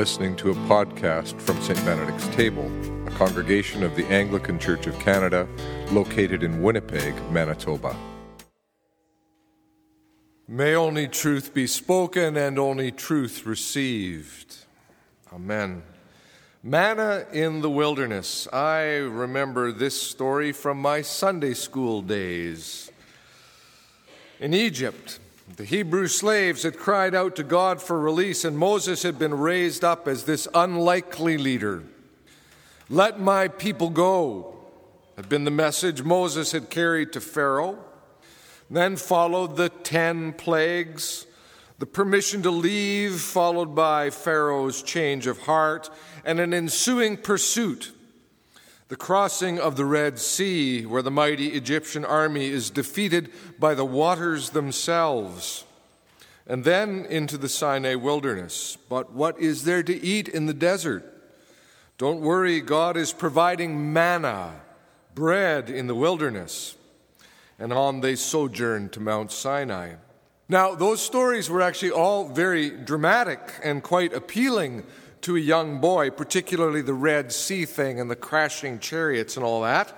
listening to a podcast from St. Benedict's Table, a congregation of the Anglican Church of Canada located in Winnipeg, Manitoba. May only truth be spoken and only truth received. Amen. Manna in the wilderness. I remember this story from my Sunday school days. In Egypt, the Hebrew slaves had cried out to God for release, and Moses had been raised up as this unlikely leader. Let my people go, had been the message Moses had carried to Pharaoh. Then followed the ten plagues, the permission to leave, followed by Pharaoh's change of heart, and an ensuing pursuit the crossing of the Red Sea, where the mighty Egyptian army is defeated by the waters themselves, and then into the Sinai wilderness. But what is there to eat in the desert? Don't worry, God is providing manna, bread in the wilderness. And on they sojourned to Mount Sinai. Now, those stories were actually all very dramatic and quite appealing to a young boy, particularly the Red Sea thing and the crashing chariots and all that.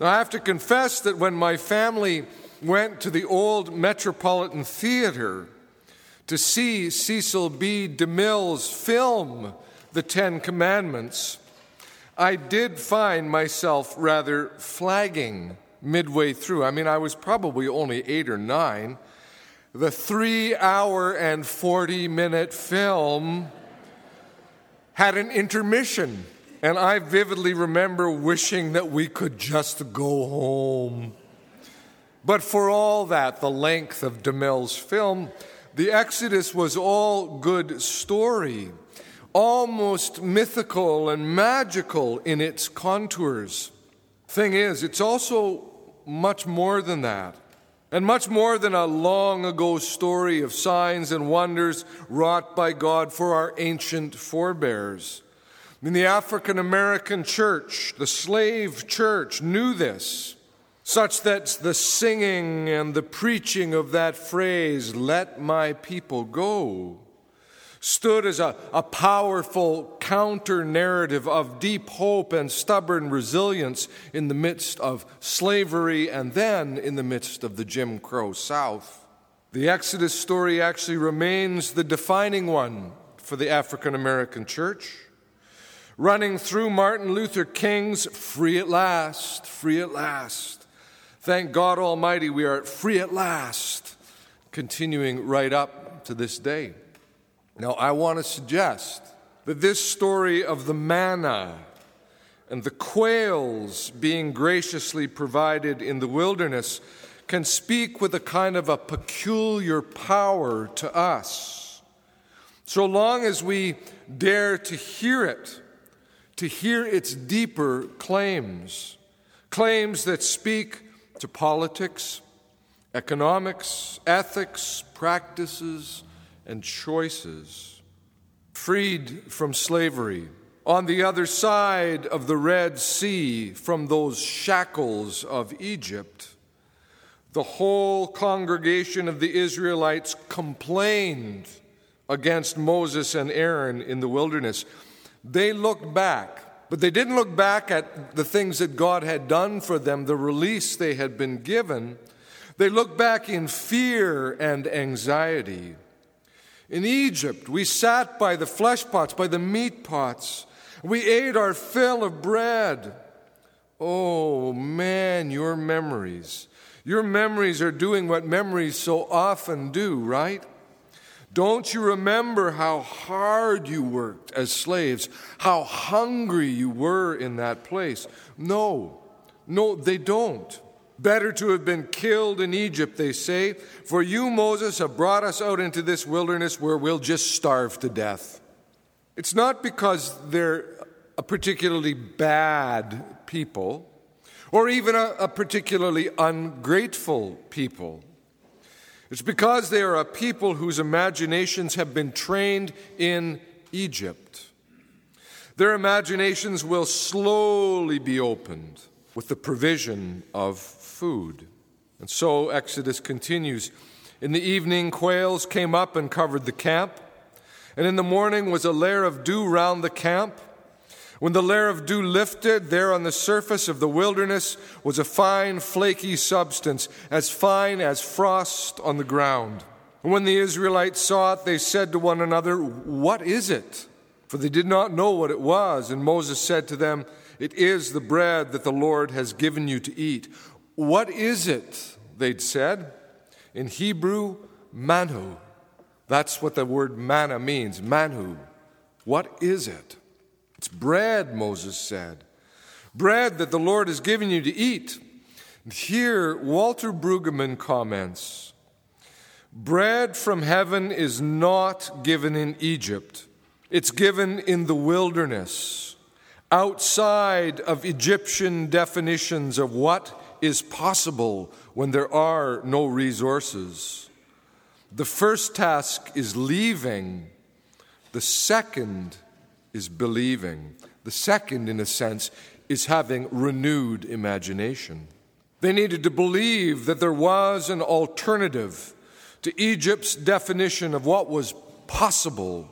Now, I have to confess that when my family went to the old Metropolitan Theater to see Cecil B. DeMille's film, The Ten Commandments, I did find myself rather flagging midway through. I mean, I was probably only eight or nine. The three hour and 40 minute film had an intermission. And I vividly remember wishing that we could just go home. But for all that, the length of DeMille's film, the Exodus was all good story, almost mythical and magical in its contours. Thing is, it's also much more than that. And much more than a long ago story of signs and wonders wrought by God for our ancient forebears. In the African American church, the slave church knew this, such that the singing and the preaching of that phrase, let my people go, stood as a, a powerful counter narrative of deep hope and stubborn resilience in the midst of slavery and then in the midst of the Jim Crow South. The Exodus story actually remains the defining one for the African American church. Running through Martin Luther King's Free at Last, Free at Last. Thank God Almighty, we are free at last, continuing right up to this day. Now, I want to suggest that this story of the manna and the quails being graciously provided in the wilderness can speak with a kind of a peculiar power to us. So long as we dare to hear it, to hear its deeper claims, claims that speak to politics, economics, ethics, practices, and choices. Freed from slavery, on the other side of the Red Sea from those shackles of Egypt, the whole congregation of the Israelites complained against Moses and Aaron in the wilderness. They looked back, but they didn't look back at the things that God had done for them, the release they had been given. They looked back in fear and anxiety. In Egypt, we sat by the flesh pots, by the meat pots. We ate our fill of bread. Oh man, your memories. Your memories are doing what memories so often do, right? Don't you remember how hard you worked as slaves, how hungry you were in that place? No, no, they don't. Better to have been killed in Egypt, they say, for you, Moses, have brought us out into this wilderness where we'll just starve to death. It's not because they're a particularly bad people or even a, a particularly ungrateful people. It's because they are a people whose imaginations have been trained in Egypt. Their imaginations will slowly be opened with the provision of food. And so Exodus continues. In the evening, quails came up and covered the camp. And in the morning was a layer of dew round the camp. When the layer of dew lifted, there on the surface of the wilderness was a fine, flaky substance, as fine as frost on the ground. And when the Israelites saw it, they said to one another, What is it? For they did not know what it was. And Moses said to them, It is the bread that the Lord has given you to eat. What is it? They'd said. In Hebrew, manu. That's what the word manna means, manu. What is it? It's bread, Moses said. Bread that the Lord has given you to eat. And here, Walter Brueggemann comments Bread from heaven is not given in Egypt, it's given in the wilderness, outside of Egyptian definitions of what is possible when there are no resources. The first task is leaving, the second is believing. The second, in a sense, is having renewed imagination. They needed to believe that there was an alternative to Egypt's definition of what was possible.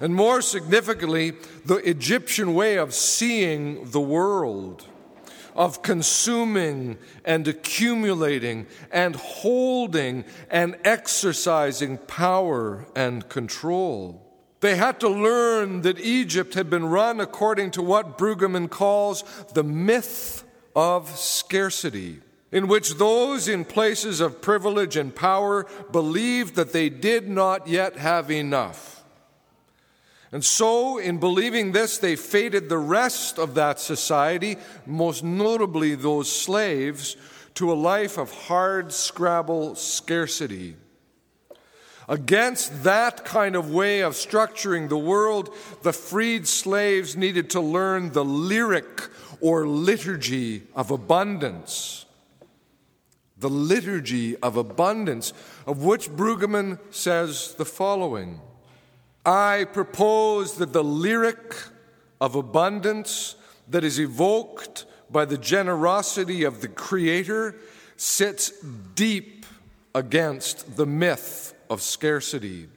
And more significantly, the Egyptian way of seeing the world of consuming and accumulating and holding and exercising power and control. They had to learn that Egypt had been run according to what Brueggemann calls the myth of scarcity, in which those in places of privilege and power believed that they did not yet have enough and so, in believing this, they fated the rest of that society, most notably those slaves, to a life of hard scrabble scarcity. Against that kind of way of structuring the world, the freed slaves needed to learn the lyric or liturgy of abundance. The liturgy of abundance, of which Brueggemann says the following. I propose that the lyric of abundance that is evoked by the generosity of the Creator sits deep against the myth of scarcity.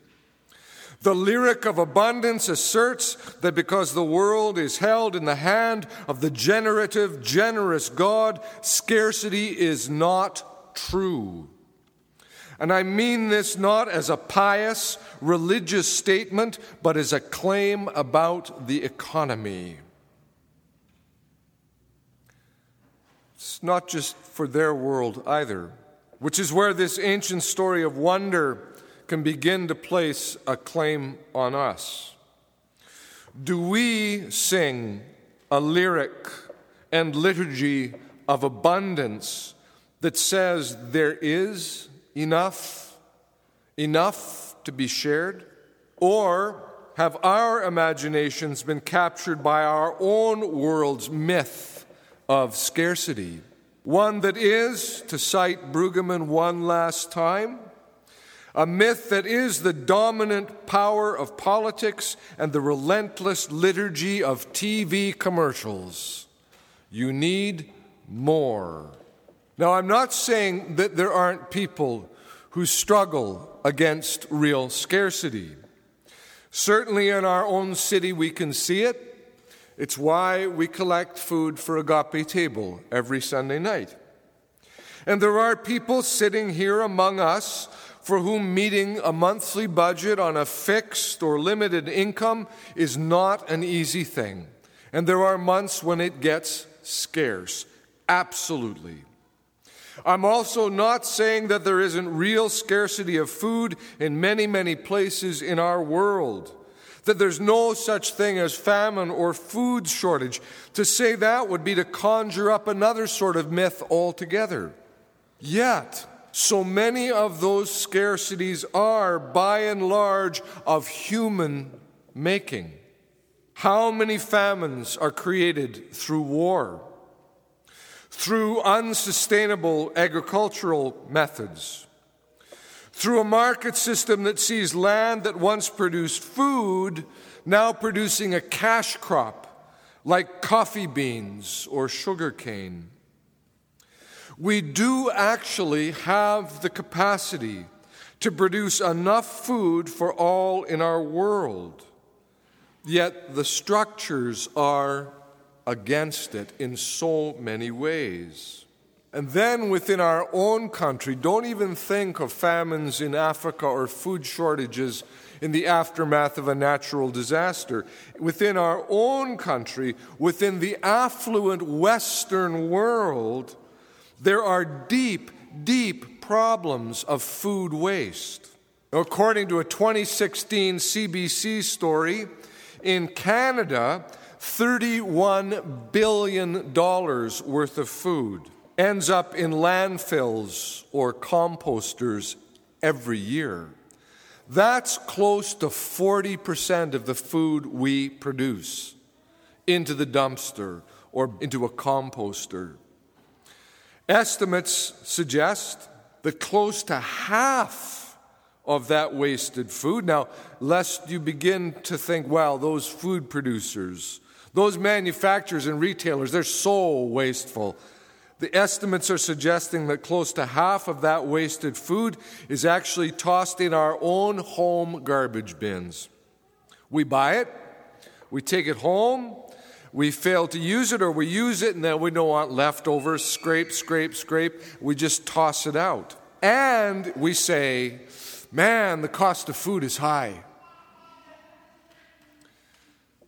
The lyric of abundance asserts that because the world is held in the hand of the generative, generous God, scarcity is not true. And I mean this not as a pious religious statement, but as a claim about the economy. It's not just for their world either, which is where this ancient story of wonder can begin to place a claim on us. Do we sing a lyric and liturgy of abundance that says there is enough, enough to be shared? Or have our imaginations been captured by our own world's myth of scarcity? One that is, to cite Brueggemann one last time, a myth that is the dominant power of politics and the relentless liturgy of TV commercials. You need more. Now, I'm not saying that there aren't people who struggle against real scarcity. Certainly in our own city, we can see it. It's why we collect food for Agape Table every Sunday night. And there are people sitting here among us for whom meeting a monthly budget on a fixed or limited income is not an easy thing. And there are months when it gets scarce. Absolutely. I'm also not saying that there isn't real scarcity of food in many, many places in our world, that there's no such thing as famine or food shortage. To say that would be to conjure up another sort of myth altogether. Yet, so many of those scarcities are, by and large, of human making. How many famines are created through war? Through unsustainable agricultural methods, through a market system that sees land that once produced food now producing a cash crop like coffee beans or sugar cane. We do actually have the capacity to produce enough food for all in our world. Yet the structures are against it in so many ways. And then within our own country, don't even think of famines in Africa or food shortages in the aftermath of a natural disaster. Within our own country, within the affluent Western world, there are deep, deep problems of food waste. According to a 2016 CBC story, in Canada, $31 billion worth of food ends up in landfills or composters every year. That's close to 40% of the food we produce into the dumpster or into a composter. Estimates suggest that close to half of that wasted food, now, lest you begin to think, well, those food producers, those manufacturers and retailers, they're so wasteful. The estimates are suggesting that close to half of that wasted food is actually tossed in our own home garbage bins. We buy it, we take it home, we fail to use it, or we use it and then we don't want leftovers, scrape, scrape, scrape. We just toss it out. And we say, man, the cost of food is high.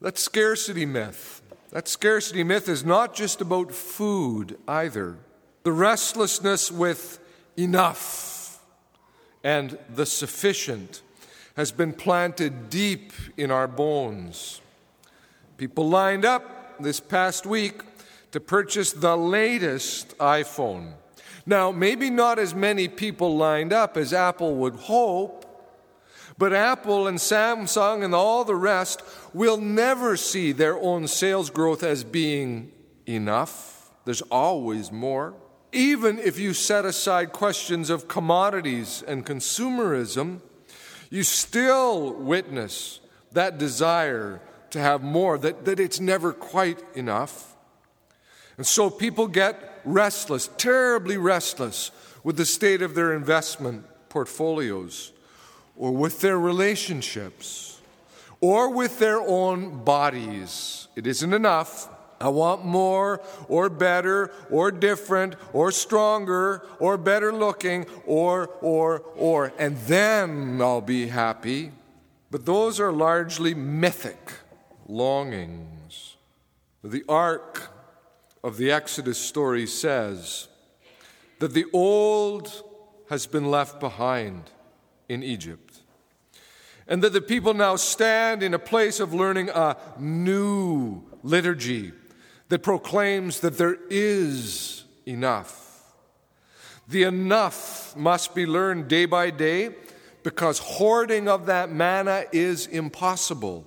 That scarcity myth. That scarcity myth is not just about food either. The restlessness with enough and the sufficient has been planted deep in our bones. People lined up this past week to purchase the latest iPhone. Now, maybe not as many people lined up as Apple would hope, but Apple and Samsung and all the rest will never see their own sales growth as being enough. There's always more. Even if you set aside questions of commodities and consumerism, you still witness that desire to have more, that, that it's never quite enough. And so people get restless, terribly restless, with the state of their investment portfolios or with their relationships or with their own bodies. It isn't enough. I want more or better or different or stronger or better looking or, or, or, and then I'll be happy. But those are largely mythic longings. The arc of the Exodus story says that the old has been left behind in Egypt. And that the people now stand in a place of learning a new liturgy that proclaims that there is enough. The enough must be learned day by day because hoarding of that manna is impossible.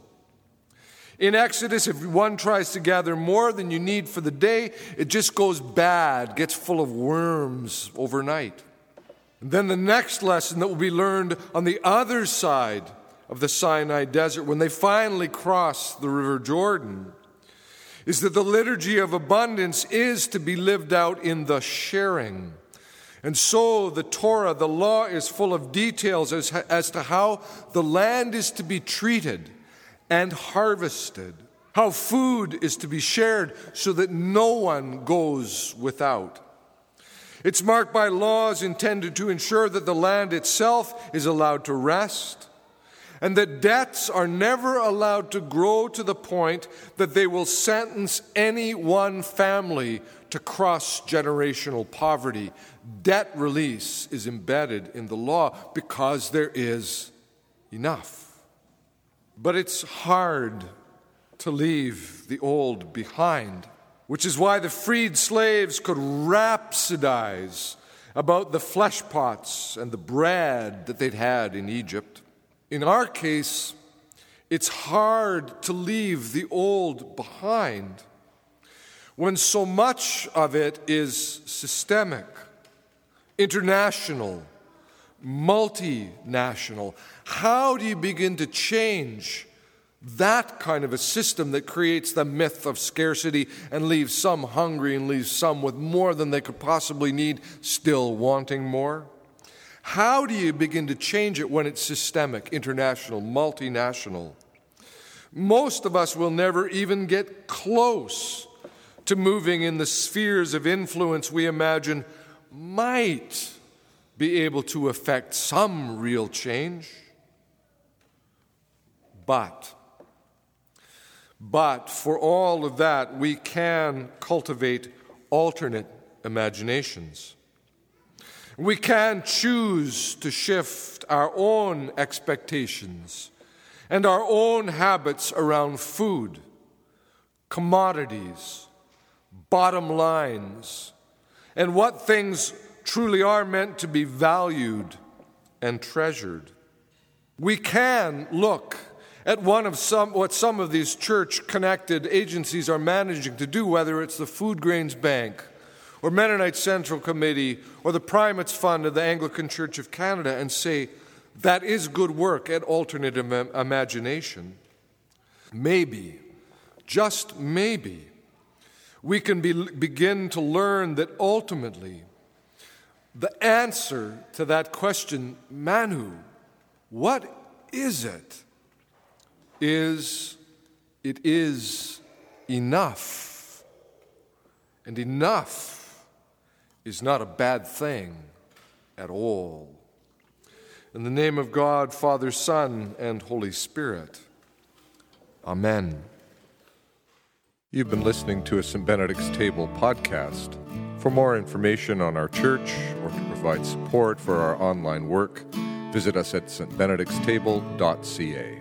In Exodus, if one tries to gather more than you need for the day, it just goes bad, gets full of worms overnight. And then the next lesson that will be learned on the other side of the Sinai desert, when they finally cross the River Jordan, is that the liturgy of abundance is to be lived out in the sharing. And so the Torah, the law, is full of details as, as to how the land is to be treated and harvested, how food is to be shared so that no one goes without. It's marked by laws intended to ensure that the land itself is allowed to rest and that debts are never allowed to grow to the point that they will sentence any one family to cross generational poverty. Debt release is embedded in the law because there is enough. But it's hard to leave the old behind which is why the freed slaves could rhapsodize about the flesh pots and the bread that they'd had in Egypt. In our case, it's hard to leave the old behind when so much of it is systemic, international, multinational. How do you begin to change that kind of a system that creates the myth of scarcity and leaves some hungry and leaves some with more than they could possibly need, still wanting more? How do you begin to change it when it's systemic, international, multinational? Most of us will never even get close to moving in the spheres of influence we imagine might be able to affect some real change. But, but for all of that, we can cultivate alternate imaginations. We can choose to shift our own expectations and our own habits around food, commodities, bottom lines, and what things truly are meant to be valued and treasured. We can look at one of some what some of these church connected agencies are managing to do whether it's the Food Grains Bank or Mennonite Central Committee or the Primates Fund of the Anglican Church of Canada and say that is good work at alternate Im- imagination. Maybe, just maybe, we can be, begin to learn that ultimately the answer to that question, Manu, what is it? Is it is enough. And enough is not a bad thing at all. In the name of God, Father, Son, and Holy Spirit. Amen. You've been listening to a St. Benedict's Table podcast. For more information on our church or to provide support for our online work, visit us at stbenedictstable.ca.